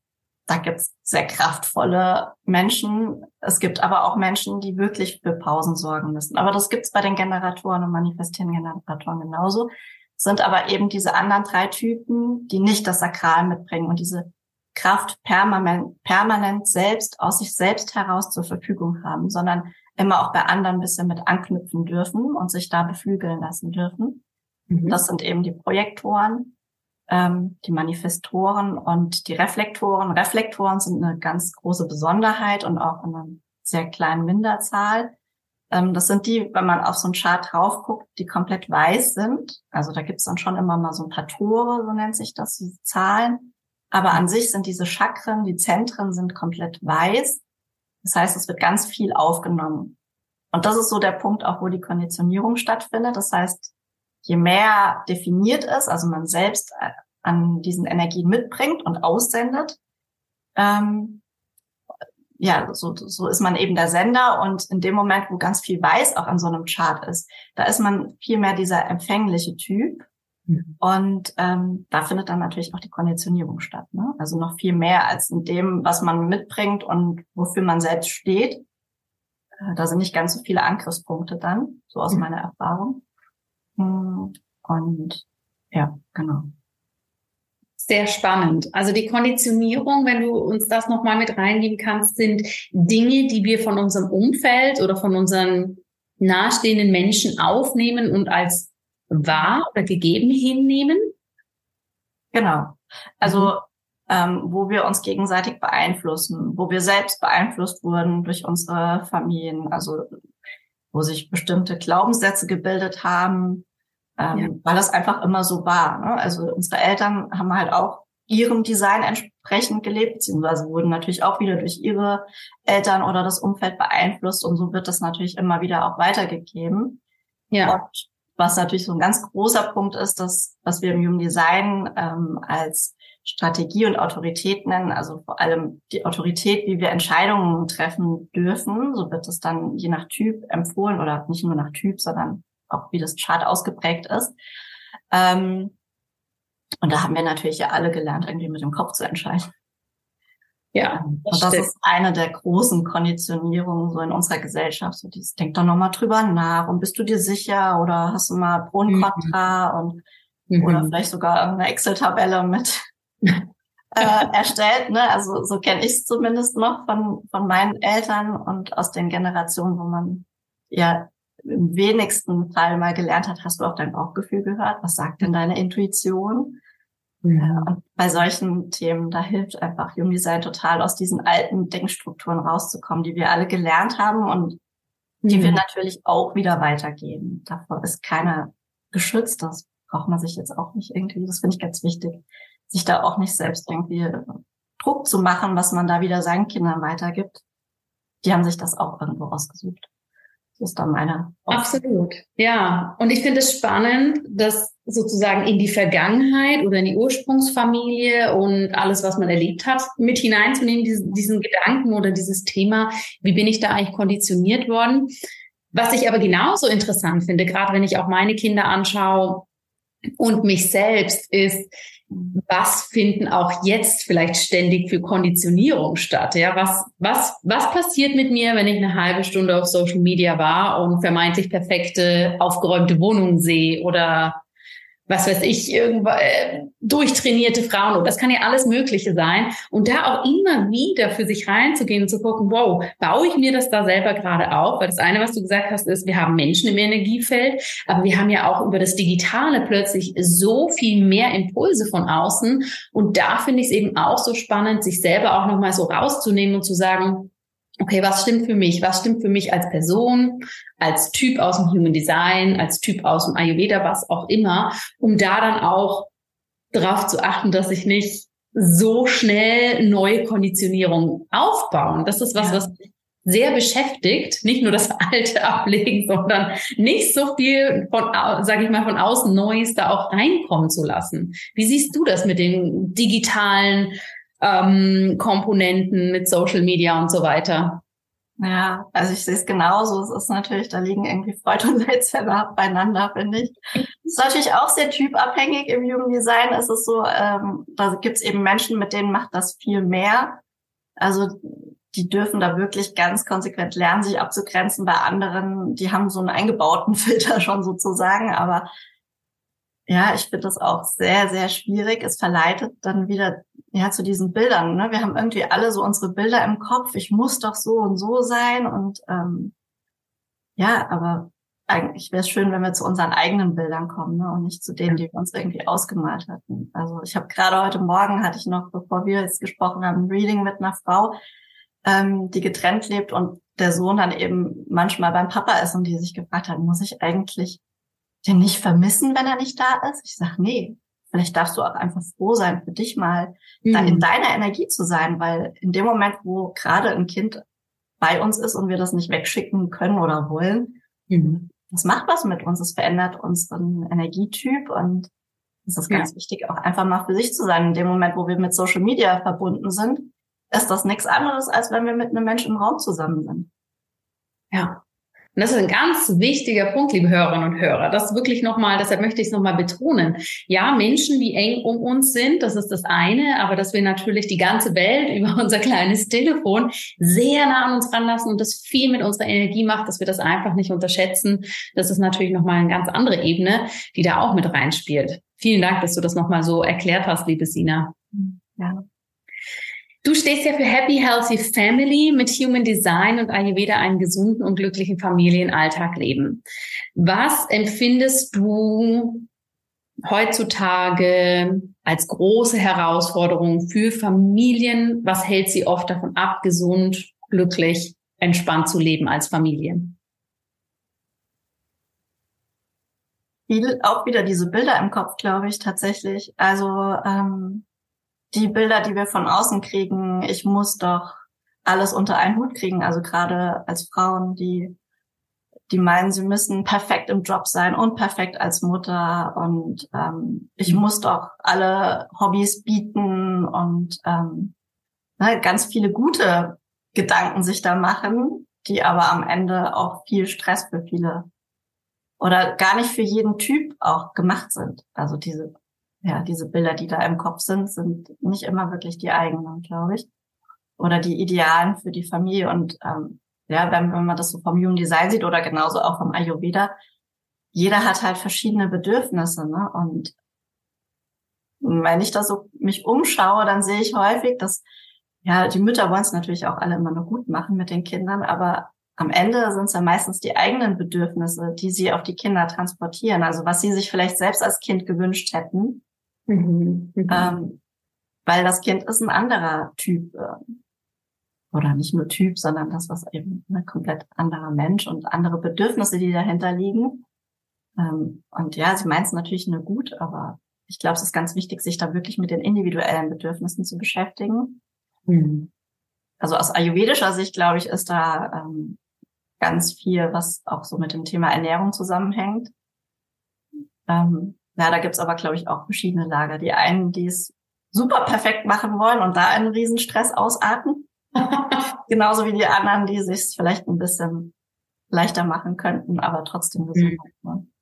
da gibt es sehr kraftvolle Menschen. Es gibt aber auch Menschen, die wirklich für Pausen sorgen müssen. Aber das gibt es bei den Generatoren und manifestierenden Generatoren genauso. Sind aber eben diese anderen drei Typen, die nicht das Sakral mitbringen und diese Kraft permanent, permanent selbst aus sich selbst heraus zur Verfügung haben, sondern immer auch bei anderen ein bisschen mit anknüpfen dürfen und sich da beflügeln lassen dürfen. Mhm. Das sind eben die Projektoren ähm, die Manifestoren und die Reflektoren. Reflektoren sind eine ganz große Besonderheit und auch in einer sehr kleinen Minderzahl. Ähm, das sind die, wenn man auf so einen Chart drauf guckt, die komplett weiß sind. Also da gibt's dann schon immer mal so ein paar Tore, so nennt sich das, diese Zahlen. Aber an sich sind diese Chakren, die Zentren sind komplett weiß. Das heißt, es wird ganz viel aufgenommen. Und das ist so der Punkt auch, wo die Konditionierung stattfindet. Das heißt, je mehr definiert ist, also man selbst äh, an diesen Energien mitbringt und aussendet, ähm, ja, so, so ist man eben der Sender und in dem Moment, wo ganz viel Weiß auch an so einem Chart ist, da ist man viel mehr dieser empfängliche Typ. Mhm. Und ähm, da findet dann natürlich auch die Konditionierung statt. Ne? Also noch viel mehr als in dem, was man mitbringt und wofür man selbst steht. Äh, da sind nicht ganz so viele Angriffspunkte dann, so aus mhm. meiner Erfahrung. Und ja, genau. Sehr spannend. Also die Konditionierung, wenn du uns das nochmal mit reingeben kannst, sind Dinge, die wir von unserem Umfeld oder von unseren nahestehenden Menschen aufnehmen und als wahr oder gegeben hinnehmen. Genau. Also mhm. ähm, wo wir uns gegenseitig beeinflussen, wo wir selbst beeinflusst wurden durch unsere Familien, also wo sich bestimmte Glaubenssätze gebildet haben, ähm, ja. weil das einfach immer so war. Ne? Also unsere Eltern haben halt auch ihrem Design entsprechend gelebt, beziehungsweise wurden natürlich auch wieder durch ihre Eltern oder das Umfeld beeinflusst und so wird das natürlich immer wieder auch weitergegeben. Ja. Und was natürlich so ein ganz großer Punkt ist, dass was wir im Human Design ähm, als Strategie und Autorität nennen, also vor allem die Autorität, wie wir Entscheidungen treffen dürfen. So wird es dann je nach Typ empfohlen oder nicht nur nach Typ, sondern auch wie das Chart ausgeprägt ist. Ähm, und da haben wir natürlich ja alle gelernt, irgendwie mit dem Kopf zu entscheiden. Ja, ähm, das und das stimmt. ist eine der großen Konditionierungen so in unserer Gesellschaft. So dieses, denk doch nochmal drüber nach und bist du dir sicher oder hast du mal Pro und mhm. Contra mhm. und mhm. oder vielleicht sogar eine Excel-Tabelle mit [laughs] äh, erstellt. Ne? Also so kenne ich es zumindest noch von, von meinen Eltern und aus den Generationen, wo man ja im wenigsten Fall mal gelernt hat, hast du auch dein Bauchgefühl gehört? Was sagt denn deine Intuition? Ja. Und bei solchen Themen, da hilft einfach Human Design total, aus diesen alten Denkstrukturen rauszukommen, die wir alle gelernt haben und die mhm. wir natürlich auch wieder weitergeben. Davor ist keiner geschützt. Das braucht man sich jetzt auch nicht irgendwie. Das finde ich ganz wichtig, sich da auch nicht selbst irgendwie Druck zu machen, was man da wieder seinen Kindern weitergibt. Die haben sich das auch irgendwo ausgesucht. Das ist dann meine. Absolut. Ja. Und ich finde es spannend, dass sozusagen in die Vergangenheit oder in die Ursprungsfamilie und alles, was man erlebt hat, mit hineinzunehmen, diesen, diesen Gedanken oder dieses Thema, wie bin ich da eigentlich konditioniert worden? Was ich aber genauso interessant finde, gerade wenn ich auch meine Kinder anschaue und mich selbst, ist, was finden auch jetzt vielleicht ständig für Konditionierung statt? Ja, was, was, was passiert mit mir, wenn ich eine halbe Stunde auf Social Media war und vermeintlich perfekte, aufgeräumte Wohnungen sehe oder was weiß ich, irgendwann äh, durchtrainierte Frauen und das kann ja alles Mögliche sein. Und da auch immer wieder für sich reinzugehen und zu gucken, wow, baue ich mir das da selber gerade auf? Weil das eine, was du gesagt hast, ist, wir haben Menschen im Energiefeld, aber wir haben ja auch über das Digitale plötzlich so viel mehr Impulse von außen. Und da finde ich es eben auch so spannend, sich selber auch nochmal so rauszunehmen und zu sagen, okay, was stimmt für mich? Was stimmt für mich als Person, als Typ aus dem Human Design, als Typ aus dem Ayurveda, was auch immer, um da dann auch darauf zu achten, dass ich nicht so schnell neue Konditionierung aufbauen. Das ist was, ja. was sehr beschäftigt, nicht nur das [laughs] Alte ablegen, sondern nicht so viel von, sage ich mal, von außen Neues da auch reinkommen zu lassen. Wie siehst du das mit den digitalen ähm, Komponenten mit Social Media und so weiter. Ja, also ich sehe es genauso. Es ist natürlich, da liegen irgendwie Freude und Leid beieinander, finde ich. Es ist natürlich auch sehr typabhängig im Jugenddesign. Es ist so, ähm, da gibt es eben Menschen, mit denen macht das viel mehr. Also die dürfen da wirklich ganz konsequent lernen, sich abzugrenzen. Bei anderen, die haben so einen eingebauten [laughs] Filter schon sozusagen, aber ja, ich finde das auch sehr, sehr schwierig. Es verleitet dann wieder ja zu diesen Bildern. Ne? Wir haben irgendwie alle so unsere Bilder im Kopf. Ich muss doch so und so sein und ähm, ja, aber eigentlich wäre es schön, wenn wir zu unseren eigenen Bildern kommen ne? und nicht zu denen, die wir uns irgendwie ausgemalt hatten. Also ich habe gerade heute Morgen hatte ich noch, bevor wir jetzt gesprochen haben, ein Reading mit einer Frau, ähm, die getrennt lebt und der Sohn dann eben manchmal beim Papa ist und die sich gefragt hat, muss ich eigentlich den nicht vermissen, wenn er nicht da ist? Ich sage, nee, vielleicht darfst du auch einfach froh sein, für dich mal mhm. in deiner Energie zu sein, weil in dem Moment, wo gerade ein Kind bei uns ist und wir das nicht wegschicken können oder wollen, mhm. das macht was mit uns, es verändert unseren Energietyp und es ist ganz ja. wichtig, auch einfach mal für sich zu sein. In dem Moment, wo wir mit Social Media verbunden sind, ist das nichts anderes, als wenn wir mit einem Menschen im Raum zusammen sind. Ja. Und das ist ein ganz wichtiger Punkt, liebe Hörerinnen und Hörer. Das wirklich nochmal, deshalb möchte ich es nochmal betonen. Ja, Menschen, die eng um uns sind, das ist das eine, aber dass wir natürlich die ganze Welt [laughs] über unser kleines Telefon sehr nah an uns ranlassen und das viel mit unserer Energie macht, dass wir das einfach nicht unterschätzen. Das ist natürlich nochmal eine ganz andere Ebene, die da auch mit reinspielt. Vielen Dank, dass du das nochmal so erklärt hast, liebe Sina. Ja. Du stehst ja für Happy Healthy Family mit Human Design und Ayurveda einen gesunden und glücklichen Familienalltag leben. Was empfindest du heutzutage als große Herausforderung für Familien? Was hält sie oft davon ab, gesund, glücklich, entspannt zu leben als Familie? Viel, auch wieder diese Bilder im Kopf, glaube ich, tatsächlich. Also ähm, die Bilder, die wir von außen kriegen, ich muss doch alles unter einen Hut kriegen. Also gerade als Frauen, die, die meinen, sie müssen perfekt im Job sein und perfekt als Mutter und ähm, ich muss doch alle Hobbys bieten und ähm, ne, ganz viele gute Gedanken sich da machen, die aber am Ende auch viel Stress für viele oder gar nicht für jeden Typ auch gemacht sind. Also diese ja, diese Bilder, die da im Kopf sind, sind nicht immer wirklich die eigenen, glaube ich. Oder die Idealen für die Familie. Und ähm, ja, wenn, wenn man das so vom Human Design sieht oder genauso auch vom Ayurveda, jeder hat halt verschiedene Bedürfnisse. Ne? Und wenn ich da so mich umschaue, dann sehe ich häufig, dass ja, die Mütter wollen es natürlich auch alle immer nur gut machen mit den Kindern, aber am Ende sind es ja meistens die eigenen Bedürfnisse, die sie auf die Kinder transportieren. Also was sie sich vielleicht selbst als Kind gewünscht hätten, Mhm. Mhm. Ähm, weil das Kind ist ein anderer Typ. Äh, oder nicht nur Typ, sondern das, was eben ein komplett anderer Mensch und andere Bedürfnisse, die dahinter liegen. Ähm, und ja, sie meint es natürlich nur gut, aber ich glaube, es ist ganz wichtig, sich da wirklich mit den individuellen Bedürfnissen zu beschäftigen. Mhm. Also aus ayurvedischer Sicht, glaube ich, ist da ähm, ganz viel, was auch so mit dem Thema Ernährung zusammenhängt. Ähm, ja, da gibt's aber, glaube ich, auch verschiedene Lager. Die einen, die es super perfekt machen wollen und da einen Riesenstress ausarten. [laughs] Genauso wie die anderen, die sich vielleicht ein bisschen leichter machen könnten, aber trotzdem gesund mhm.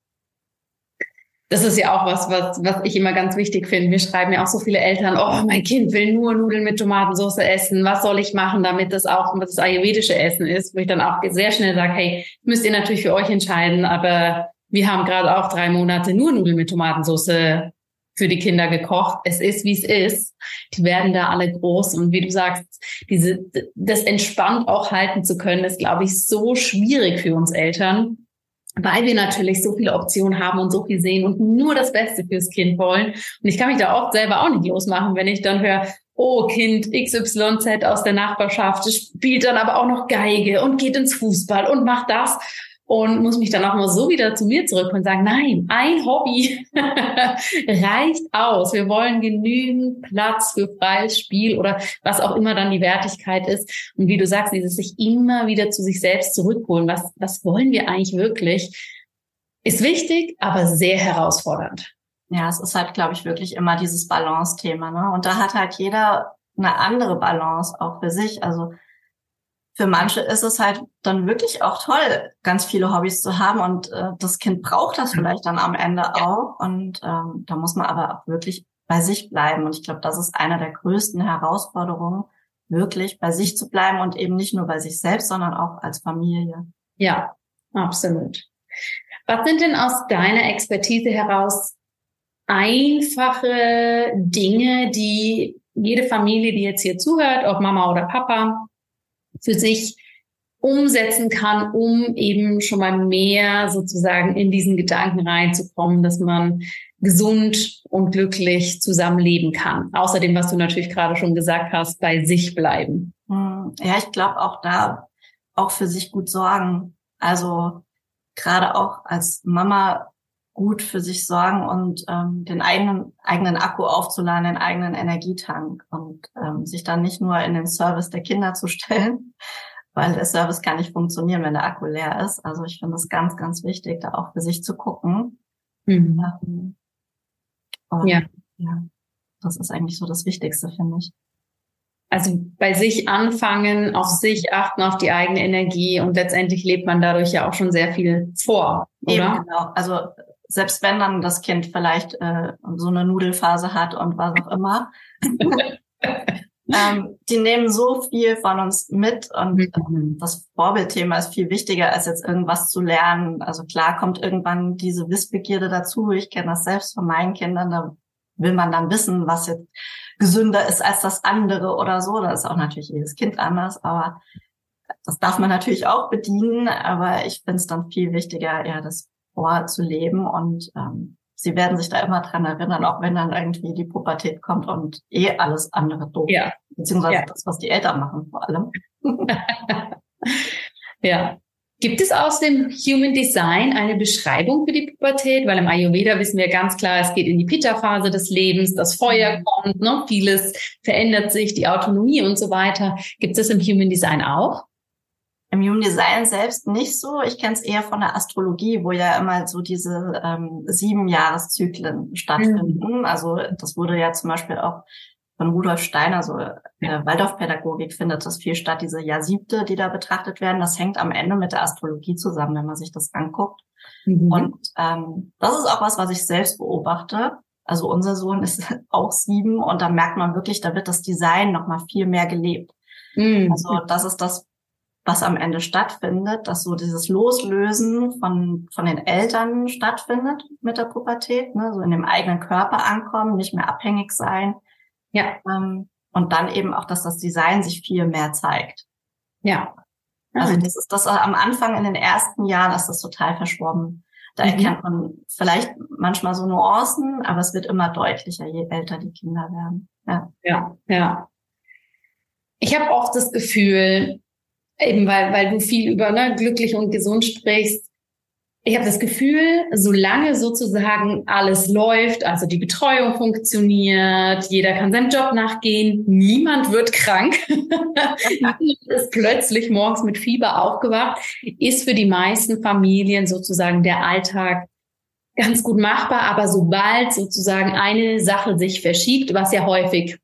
Das ist ja auch was, was, was ich immer ganz wichtig finde. Mir schreiben ja auch so viele Eltern, oh, mein Kind will nur Nudeln mit Tomatensauce essen. Was soll ich machen, damit das auch das ayurvedische Essen ist? Wo ich dann auch sehr schnell sage, hey, müsst ihr natürlich für euch entscheiden, aber wir haben gerade auch drei Monate nur Nudeln mit Tomatensauce für die Kinder gekocht. Es ist, wie es ist. Die werden da alle groß. Und wie du sagst, diese, das entspannt auch halten zu können, ist, glaube ich, so schwierig für uns Eltern, weil wir natürlich so viele Optionen haben und so viel sehen und nur das Beste fürs Kind wollen. Und ich kann mich da oft selber auch nicht losmachen, wenn ich dann höre, oh, Kind XYZ aus der Nachbarschaft spielt dann aber auch noch Geige und geht ins Fußball und macht das und muss mich dann auch mal so wieder zu mir zurück und sagen, nein, ein Hobby [laughs] reicht aus. Wir wollen genügend Platz für freies Spiel oder was auch immer dann die Wertigkeit ist. Und wie du sagst, dieses sich immer wieder zu sich selbst zurückholen. Was, was wollen wir eigentlich wirklich? Ist wichtig, aber sehr herausfordernd. Ja, es ist halt, glaube ich, wirklich immer dieses Balance-Thema. Ne? Und da hat halt jeder eine andere Balance auch für sich. Also für manche ist es halt dann wirklich auch toll, ganz viele Hobbys zu haben und äh, das Kind braucht das vielleicht dann am Ende auch und ähm, da muss man aber auch wirklich bei sich bleiben und ich glaube, das ist eine der größten Herausforderungen, wirklich bei sich zu bleiben und eben nicht nur bei sich selbst, sondern auch als Familie. Ja, absolut. Was sind denn aus deiner Expertise heraus einfache Dinge, die jede Familie, die jetzt hier zuhört, ob Mama oder Papa, für sich umsetzen kann, um eben schon mal mehr sozusagen in diesen Gedanken reinzukommen, dass man gesund und glücklich zusammenleben kann. Außerdem, was du natürlich gerade schon gesagt hast, bei sich bleiben. Hm, ja, ich glaube auch da auch für sich gut sorgen. Also gerade auch als Mama gut für sich sorgen und ähm, den eigenen eigenen Akku aufzuladen, den eigenen Energietank und ähm, sich dann nicht nur in den Service der Kinder zu stellen, [laughs] weil der Service kann nicht funktionieren, wenn der Akku leer ist. Also ich finde es ganz, ganz wichtig, da auch für sich zu gucken. Mhm. Ähm, und, ja. ja. Das ist eigentlich so das Wichtigste, finde ich. Also bei sich anfangen, auf sich achten, auf die eigene Energie und letztendlich lebt man dadurch ja auch schon sehr viel vor, oder? Eben, genau. Also selbst wenn dann das Kind vielleicht äh, so eine Nudelphase hat und was auch immer, [laughs] ähm, die nehmen so viel von uns mit und mhm. das Vorbildthema ist viel wichtiger, als jetzt irgendwas zu lernen. Also klar kommt irgendwann diese Wissbegierde dazu. Ich kenne das selbst von meinen Kindern. Da will man dann wissen, was jetzt gesünder ist als das andere oder so. Da ist auch natürlich jedes Kind anders, aber das darf man natürlich auch bedienen. Aber ich finde es dann viel wichtiger, ja, das vorzuleben und ähm, sie werden sich da immer dran erinnern, auch wenn dann irgendwie die Pubertät kommt und eh alles andere doof. Ja. Beziehungsweise ja. das, was die Eltern machen vor allem. [laughs] ja. Gibt es aus dem Human Design eine Beschreibung für die Pubertät? Weil im Ayurveda wissen wir ganz klar, es geht in die Pitta-Phase des Lebens, das Feuer mhm. kommt, ne? vieles verändert sich, die Autonomie und so weiter. Gibt es das im Human Design auch? Im Human Design selbst nicht so. Ich kenne es eher von der Astrologie, wo ja immer so diese ähm, sieben Jahreszyklen stattfinden. Mhm. Also das wurde ja zum Beispiel auch von Rudolf Steiner, so äh, Waldorfpädagogik findet das viel statt, diese Jahr siebte, die da betrachtet werden. Das hängt am Ende mit der Astrologie zusammen, wenn man sich das anguckt. Mhm. Und ähm, das ist auch was, was ich selbst beobachte. Also unser Sohn ist [laughs] auch sieben und da merkt man wirklich, da wird das Design noch mal viel mehr gelebt. Mhm. Also das ist das, was am Ende stattfindet, dass so dieses Loslösen von, von den Eltern stattfindet mit der Pubertät, ne? so in dem eigenen Körper ankommen, nicht mehr abhängig sein. Ja. Ähm, und dann eben auch, dass das Design sich viel mehr zeigt. Ja. Also das ist das am Anfang in den ersten Jahren ist das total verschwommen. Da mhm. erkennt man vielleicht manchmal so Nuancen, aber es wird immer deutlicher, je älter die Kinder werden. Ja, ja. ja. Ich habe oft das Gefühl, eben weil, weil du viel über ne, glücklich und gesund sprichst. Ich habe das Gefühl, solange sozusagen alles läuft, also die Betreuung funktioniert, jeder kann seinem Job nachgehen, niemand wird krank, [laughs] niemand ist plötzlich morgens mit Fieber aufgewacht, ist für die meisten Familien sozusagen der Alltag ganz gut machbar. Aber sobald sozusagen eine Sache sich verschiebt, was ja häufig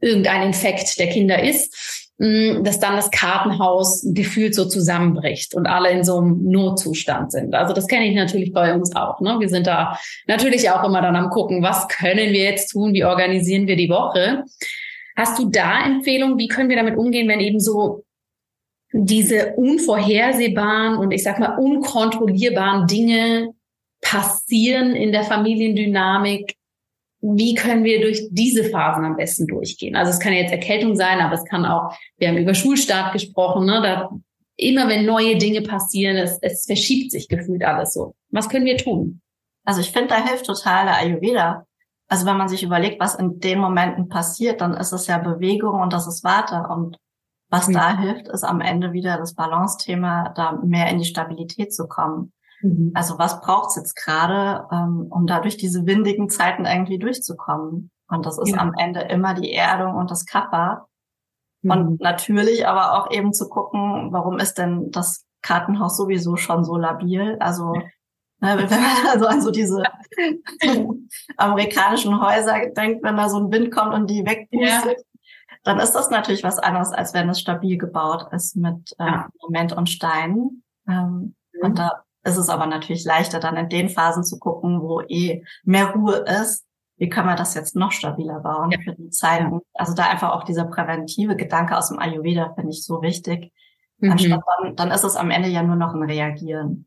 irgendein Infekt der Kinder ist, dass dann das Kartenhaus gefühlt so zusammenbricht und alle in so einem Notzustand sind. Also das kenne ich natürlich bei uns auch. Ne? Wir sind da natürlich auch immer dann am gucken, was können wir jetzt tun, wie organisieren wir die Woche. Hast du da Empfehlungen, wie können wir damit umgehen, wenn eben so diese unvorhersehbaren und ich sag mal unkontrollierbaren Dinge passieren in der Familiendynamik, wie können wir durch diese Phasen am besten durchgehen? Also es kann jetzt Erkältung sein, aber es kann auch, wir haben über Schulstart gesprochen, ne? da immer wenn neue Dinge passieren, es, es verschiebt sich gefühlt alles so. Was können wir tun? Also ich finde, da hilft total der Ayurveda. Also wenn man sich überlegt, was in den Momenten passiert, dann ist es ja Bewegung und das ist Warte. Und was mhm. da hilft, ist am Ende wieder das Balance-Thema, da mehr in die Stabilität zu kommen. Mhm. Also was braucht's jetzt gerade, ähm, um dadurch diese windigen Zeiten irgendwie durchzukommen? Und das ist ja. am Ende immer die Erdung und das Kappa. Mhm. Und natürlich aber auch eben zu gucken, warum ist denn das Kartenhaus sowieso schon so labil? Also ne, wenn man [laughs] also an so diese [laughs] amerikanischen Häuser denkt, wenn da so ein Wind kommt und die wegpustet, ja. dann ist das natürlich was anderes, als wenn es stabil gebaut ist mit äh, ja. Moment und Steinen. Ähm, mhm. Und da ist es aber natürlich leichter, dann in den Phasen zu gucken, wo eh mehr Ruhe ist. Wie können wir das jetzt noch stabiler bauen ja. für die Zeiten? Also da einfach auch dieser präventive Gedanke aus dem Ayurveda finde ich so wichtig. Mhm. Anstatt dann, dann ist es am Ende ja nur noch ein Reagieren.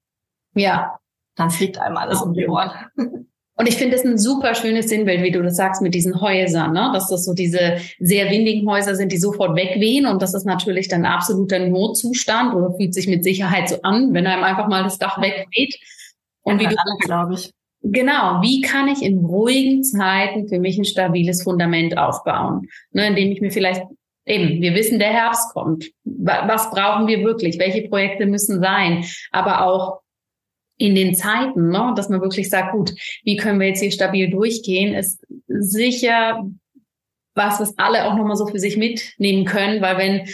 Ja. Dann fliegt einem alles um die Ohren. Und ich finde es ein super schönes Sinnbild, wie du das sagst, mit diesen Häusern, ne? dass das so diese sehr windigen Häuser sind, die sofort wegwehen. Und das ist natürlich dann absoluter Notzustand oder fühlt sich mit Sicherheit so an, wenn einem einfach mal das Dach wegweht. Und ja, wie du glaube ich. Genau, wie kann ich in ruhigen Zeiten für mich ein stabiles Fundament aufbauen? Ne, indem ich mir vielleicht Eben, wir wissen, der Herbst kommt. Was brauchen wir wirklich? Welche Projekte müssen sein? Aber auch in den Zeiten, ne, dass man wirklich sagt, gut, wie können wir jetzt hier stabil durchgehen, ist sicher was, was alle auch nochmal so für sich mitnehmen können, weil wenn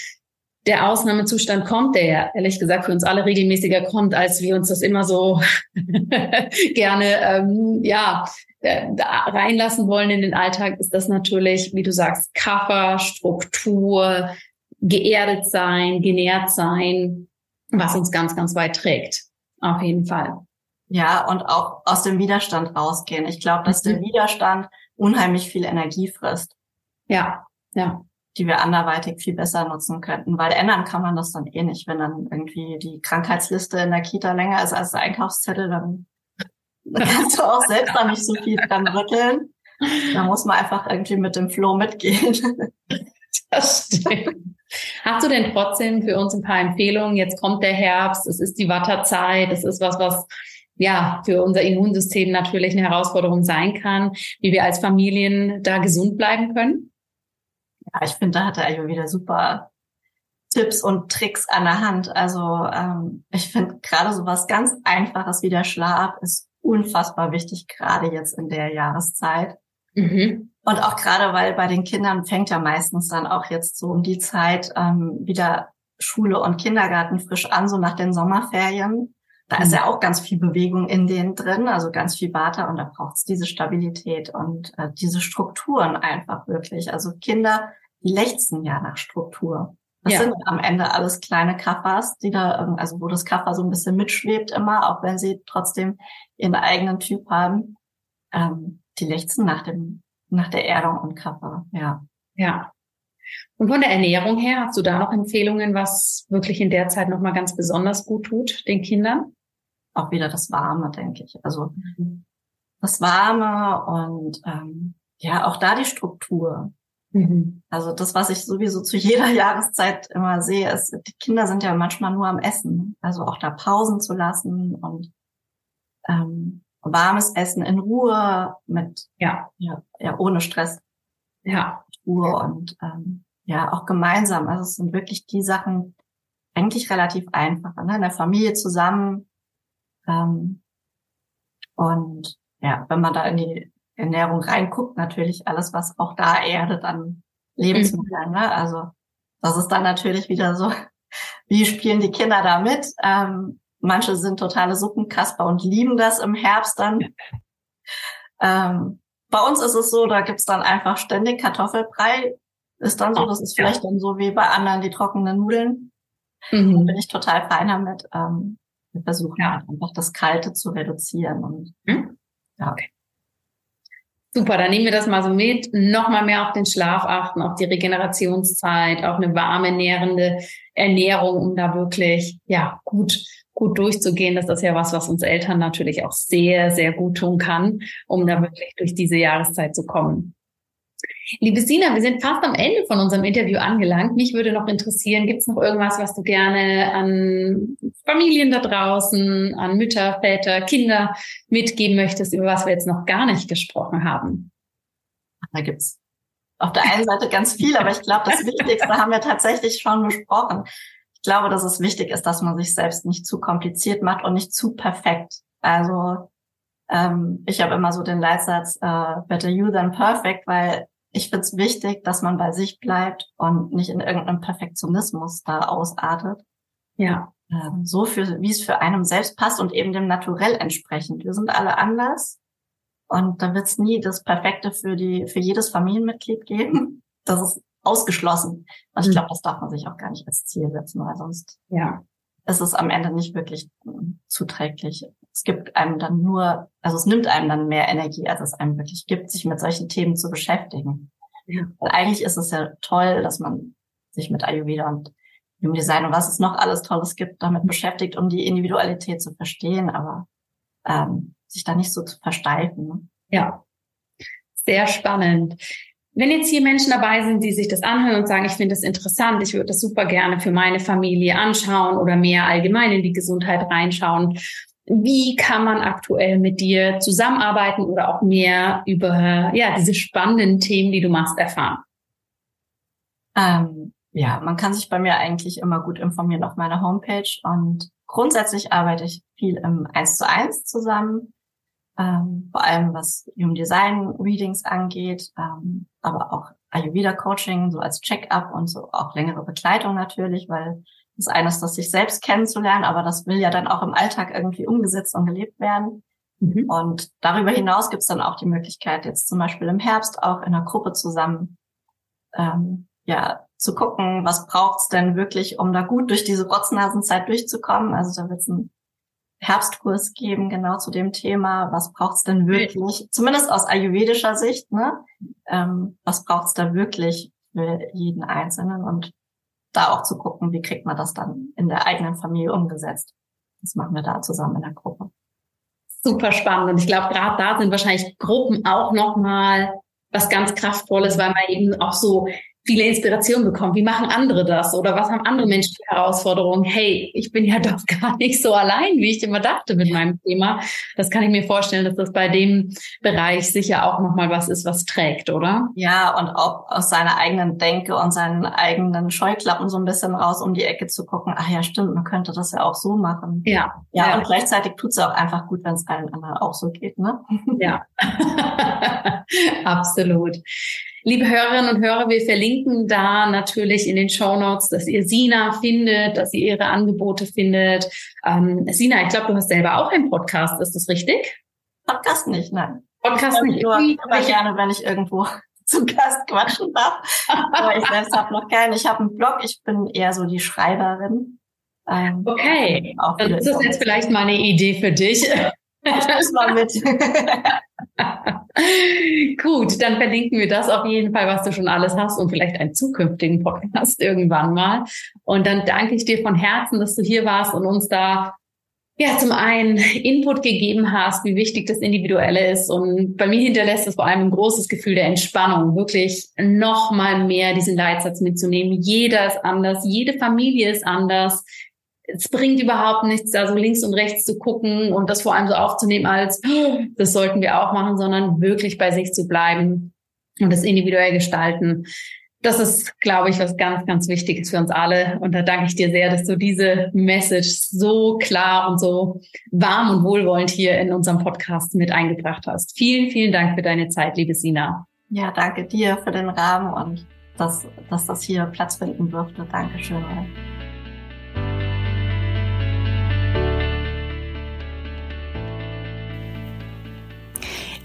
der Ausnahmezustand kommt, der ja ehrlich gesagt für uns alle regelmäßiger kommt, als wir uns das immer so [laughs] gerne ähm, ja äh, reinlassen wollen in den Alltag, ist das natürlich, wie du sagst, Kaffer, Struktur, geerdet sein, genährt sein, was uns ganz, ganz weit trägt. Auf jeden Fall. Ja, und auch aus dem Widerstand rausgehen. Ich glaube, dass mhm. der Widerstand unheimlich viel Energie frisst. Ja, ja. Die wir anderweitig viel besser nutzen könnten, weil ändern kann man das dann eh nicht. Wenn dann irgendwie die Krankheitsliste in der Kita länger ist als der Einkaufszettel, dann, dann [laughs] kannst du auch selbst da nicht so viel dran rütteln. Da muss man einfach irgendwie mit dem Flow mitgehen. Das stimmt. Hast du denn trotzdem für uns ein paar Empfehlungen? Jetzt kommt der Herbst, es ist die Watterzeit, es ist was, was ja für unser Immunsystem natürlich eine Herausforderung sein kann, wie wir als Familien da gesund bleiben können? Ja, ich finde, da hat er wieder super Tipps und Tricks an der Hand. Also ähm, ich finde gerade so was ganz Einfaches wie der Schlaf ist unfassbar wichtig, gerade jetzt in der Jahreszeit. Mhm. Und auch gerade, weil bei den Kindern fängt ja meistens dann auch jetzt so um die Zeit ähm, wieder Schule und Kindergarten frisch an, so nach den Sommerferien. Da mhm. ist ja auch ganz viel Bewegung in denen drin, also ganz viel Bata und da braucht es diese Stabilität und äh, diese Strukturen einfach wirklich. Also Kinder, die lechzen ja nach Struktur. Das ja. sind am Ende alles kleine Kaffers, die da, also wo das Kaffer so ein bisschen mitschwebt immer, auch wenn sie trotzdem ihren eigenen Typ haben. Ähm, die lechzen nach dem, nach der Erdung und Kaffer, ja. Ja. Und von der Ernährung her, hast du da noch Empfehlungen, was wirklich in der Zeit nochmal ganz besonders gut tut, den Kindern? Auch wieder das Warme, denke ich. Also mhm. das Warme und ähm, ja, auch da die Struktur. Mhm. Also das, was ich sowieso zu jeder [laughs] Jahreszeit immer sehe, ist, die Kinder sind ja manchmal nur am Essen. Also auch da Pausen zu lassen und ähm, warmes Essen in Ruhe mit ja ja, ja ohne Stress ja Ruhe und ähm, ja auch gemeinsam also es sind wirklich die Sachen eigentlich relativ einfach ne? in der Familie zusammen ähm, und ja wenn man da in die Ernährung reinguckt natürlich alles was auch da erdet an Lebensmitteln mhm. ne? also das ist dann natürlich wieder so [laughs] wie spielen die Kinder da mit ähm, Manche sind totale Suppenkasper und lieben das im Herbst dann. ähm, bei uns ist es so, da gibt's dann einfach ständig Kartoffelbrei. Ist dann so, das ist vielleicht dann so wie bei anderen die trockenen Nudeln. Mhm. Da bin ich total fein damit. Ähm, wir versuchen ja. halt einfach das Kalte zu reduzieren und mhm. ja. Okay. Super, dann nehmen wir das mal so mit. Nochmal mehr auf den Schlaf achten, auf die Regenerationszeit, auf eine warme, nährende Ernährung, um da wirklich, ja, gut gut durchzugehen. Das ist ja was, was uns Eltern natürlich auch sehr, sehr gut tun kann, um da wirklich durch diese Jahreszeit zu kommen. Liebe Sina, wir sind fast am Ende von unserem Interview angelangt. Mich würde noch interessieren, gibt es noch irgendwas, was du gerne an Familien da draußen, an Mütter, Väter, Kinder mitgeben möchtest, über was wir jetzt noch gar nicht gesprochen haben? Da gibt's auf der einen Seite ganz viel, aber ich glaube, das Wichtigste haben wir tatsächlich schon besprochen ich glaube, dass es wichtig ist, dass man sich selbst nicht zu kompliziert macht und nicht zu perfekt. Also ähm, ich habe immer so den Leitsatz äh, Better You than Perfect, weil ich finde es wichtig, dass man bei sich bleibt und nicht in irgendeinem Perfektionismus da ausartet. Ja. Ähm, so für, wie es für einem selbst passt und eben dem Naturell entsprechend. Wir sind alle anders und da wird es nie das Perfekte für die für jedes Familienmitglied geben. Das ist ausgeschlossen. Und ich mhm. glaube, das darf man sich auch gar nicht als Ziel setzen, weil sonst ja. ist es am Ende nicht wirklich hm, zuträglich. Es gibt einem dann nur, also es nimmt einem dann mehr Energie, als es einem wirklich gibt, sich mit solchen Themen zu beschäftigen. Ja. Weil eigentlich ist es ja toll, dass man sich mit Ayurveda und Human Design und was es noch alles Tolles gibt, damit beschäftigt, um die Individualität zu verstehen, aber ähm, sich da nicht so zu versteifen. Ne? Ja, sehr spannend. Wenn jetzt hier Menschen dabei sind, die sich das anhören und sagen, ich finde das interessant, ich würde das super gerne für meine Familie anschauen oder mehr allgemein in die Gesundheit reinschauen, wie kann man aktuell mit dir zusammenarbeiten oder auch mehr über ja diese spannenden Themen, die du machst, erfahren? Ähm, ja, man kann sich bei mir eigentlich immer gut informieren auf meiner Homepage und grundsätzlich arbeite ich viel im 1 zu 1 zusammen ähm, vor allem was Human Design Readings angeht, ähm, aber auch Ayurveda-Coaching, so als Check-up und so auch längere Begleitung natürlich, weil das eine ist, das sich selbst kennenzulernen, aber das will ja dann auch im Alltag irgendwie umgesetzt und gelebt werden. Mhm. Und darüber hinaus gibt es dann auch die Möglichkeit, jetzt zum Beispiel im Herbst auch in einer Gruppe zusammen ähm, ja zu gucken, was braucht's denn wirklich, um da gut durch diese Rotznasenzeit durchzukommen. Also da wird es einen Herbstkurs geben, genau zu dem Thema, was braucht's denn wirklich, zumindest aus ayurvedischer Sicht, ne? Ähm, was braucht's da wirklich für jeden Einzelnen und da auch zu gucken, wie kriegt man das dann in der eigenen Familie umgesetzt. Das machen wir da zusammen in der Gruppe. Super spannend. Und ich glaube, gerade da sind wahrscheinlich Gruppen auch nochmal was ganz Kraftvolles, weil man eben auch so viele Inspirationen bekommen. Wie machen andere das? Oder was haben andere Menschen für Herausforderungen? Hey, ich bin ja [laughs] doch gar nicht so allein, wie ich immer dachte mit meinem Thema. Das kann ich mir vorstellen, dass das bei dem Bereich sicher auch nochmal was ist, was trägt, oder? Ja, und auch aus seiner eigenen Denke und seinen eigenen Scheuklappen so ein bisschen raus um die Ecke zu gucken. Ach ja, stimmt, man könnte das ja auch so machen. Ja. Ja, ja. und gleichzeitig tut es auch einfach gut, wenn es allen anderen auch so geht, ne? Ja. [laughs] Absolut. Liebe Hörerinnen und Hörer, wir verlinken da natürlich in den Show Notes, dass ihr Sina findet, dass ihr ihre Angebote findet. Ähm, Sina, ich glaube, du hast selber auch einen Podcast, ist das richtig? Podcast nicht, nein. Podcast nicht. Nur, aber gerne, wenn ich irgendwo [laughs] zum Gast quatschen darf. aber ich selbst habe noch keinen. Ich habe einen Blog, ich bin eher so die Schreiberin. Ähm, okay, ist das jetzt vielleicht mal eine Idee für dich. Ich mal mit. [laughs] [laughs] [laughs] Gut, dann verlinken wir das auf jeden Fall, was du schon alles hast und vielleicht einen zukünftigen Podcast [laughs] irgendwann mal. Und dann danke ich dir von Herzen, dass du hier warst und uns da ja zum einen Input gegeben hast, wie wichtig das Individuelle ist. Und bei mir hinterlässt es vor allem ein großes Gefühl der Entspannung, wirklich noch mal mehr diesen Leitsatz mitzunehmen. Jeder ist anders, jede Familie ist anders es bringt überhaupt nichts, da so links und rechts zu gucken und das vor allem so aufzunehmen als, das sollten wir auch machen, sondern wirklich bei sich zu bleiben und das individuell gestalten. Das ist, glaube ich, was ganz, ganz Wichtiges für uns alle. Und da danke ich dir sehr, dass du diese Message so klar und so warm und wohlwollend hier in unserem Podcast mit eingebracht hast. Vielen, vielen Dank für deine Zeit, liebe Sina. Ja, danke dir für den Rahmen und dass, dass das hier Platz finden durfte. Dankeschön.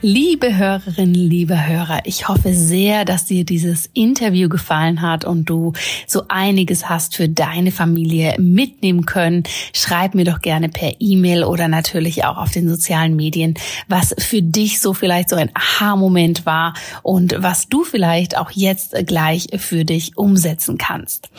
Liebe Hörerinnen, liebe Hörer, ich hoffe sehr, dass dir dieses Interview gefallen hat und du so einiges hast für deine Familie mitnehmen können. Schreib mir doch gerne per E-Mail oder natürlich auch auf den sozialen Medien, was für dich so vielleicht so ein Aha-Moment war und was du vielleicht auch jetzt gleich für dich umsetzen kannst.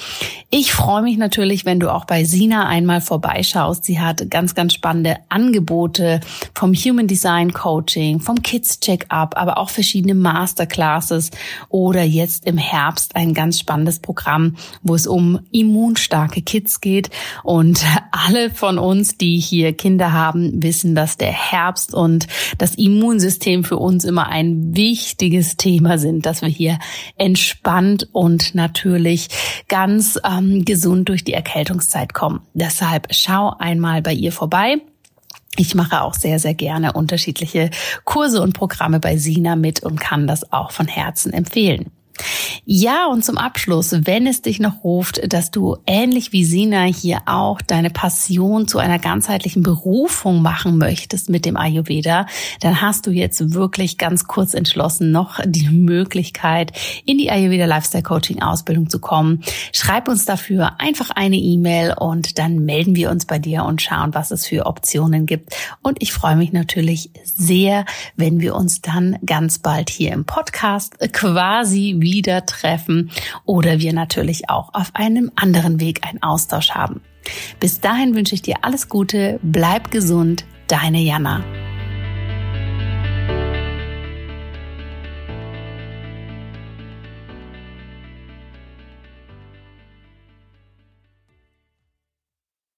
Ich freue mich natürlich, wenn du auch bei Sina einmal vorbeischaust. Sie hat ganz, ganz spannende Angebote vom Human Design Coaching, vom Kids Check-up, aber auch verschiedene Masterclasses oder jetzt im Herbst ein ganz spannendes Programm, wo es um immunstarke Kids geht. Und [laughs] alle von uns, die hier Kinder haben, wissen, dass der Herbst und das Immunsystem für uns immer ein wichtiges Thema sind, dass wir hier entspannt und natürlich ganz ähm, gesund durch die Erkältungszeit kommen. Deshalb schau einmal bei ihr vorbei. Ich mache auch sehr, sehr gerne unterschiedliche Kurse und Programme bei Sina mit und kann das auch von Herzen empfehlen. Ja, und zum Abschluss, wenn es dich noch ruft, dass du ähnlich wie Sina hier auch deine Passion zu einer ganzheitlichen Berufung machen möchtest mit dem Ayurveda, dann hast du jetzt wirklich ganz kurz entschlossen noch die Möglichkeit, in die Ayurveda Lifestyle Coaching Ausbildung zu kommen. Schreib uns dafür einfach eine E-Mail und dann melden wir uns bei dir und schauen, was es für Optionen gibt. Und ich freue mich natürlich sehr, wenn wir uns dann ganz bald hier im Podcast quasi wieder treffen oder wir natürlich auch auf einem anderen Weg einen Austausch haben. Bis dahin wünsche ich dir alles Gute, bleib gesund, deine Jana.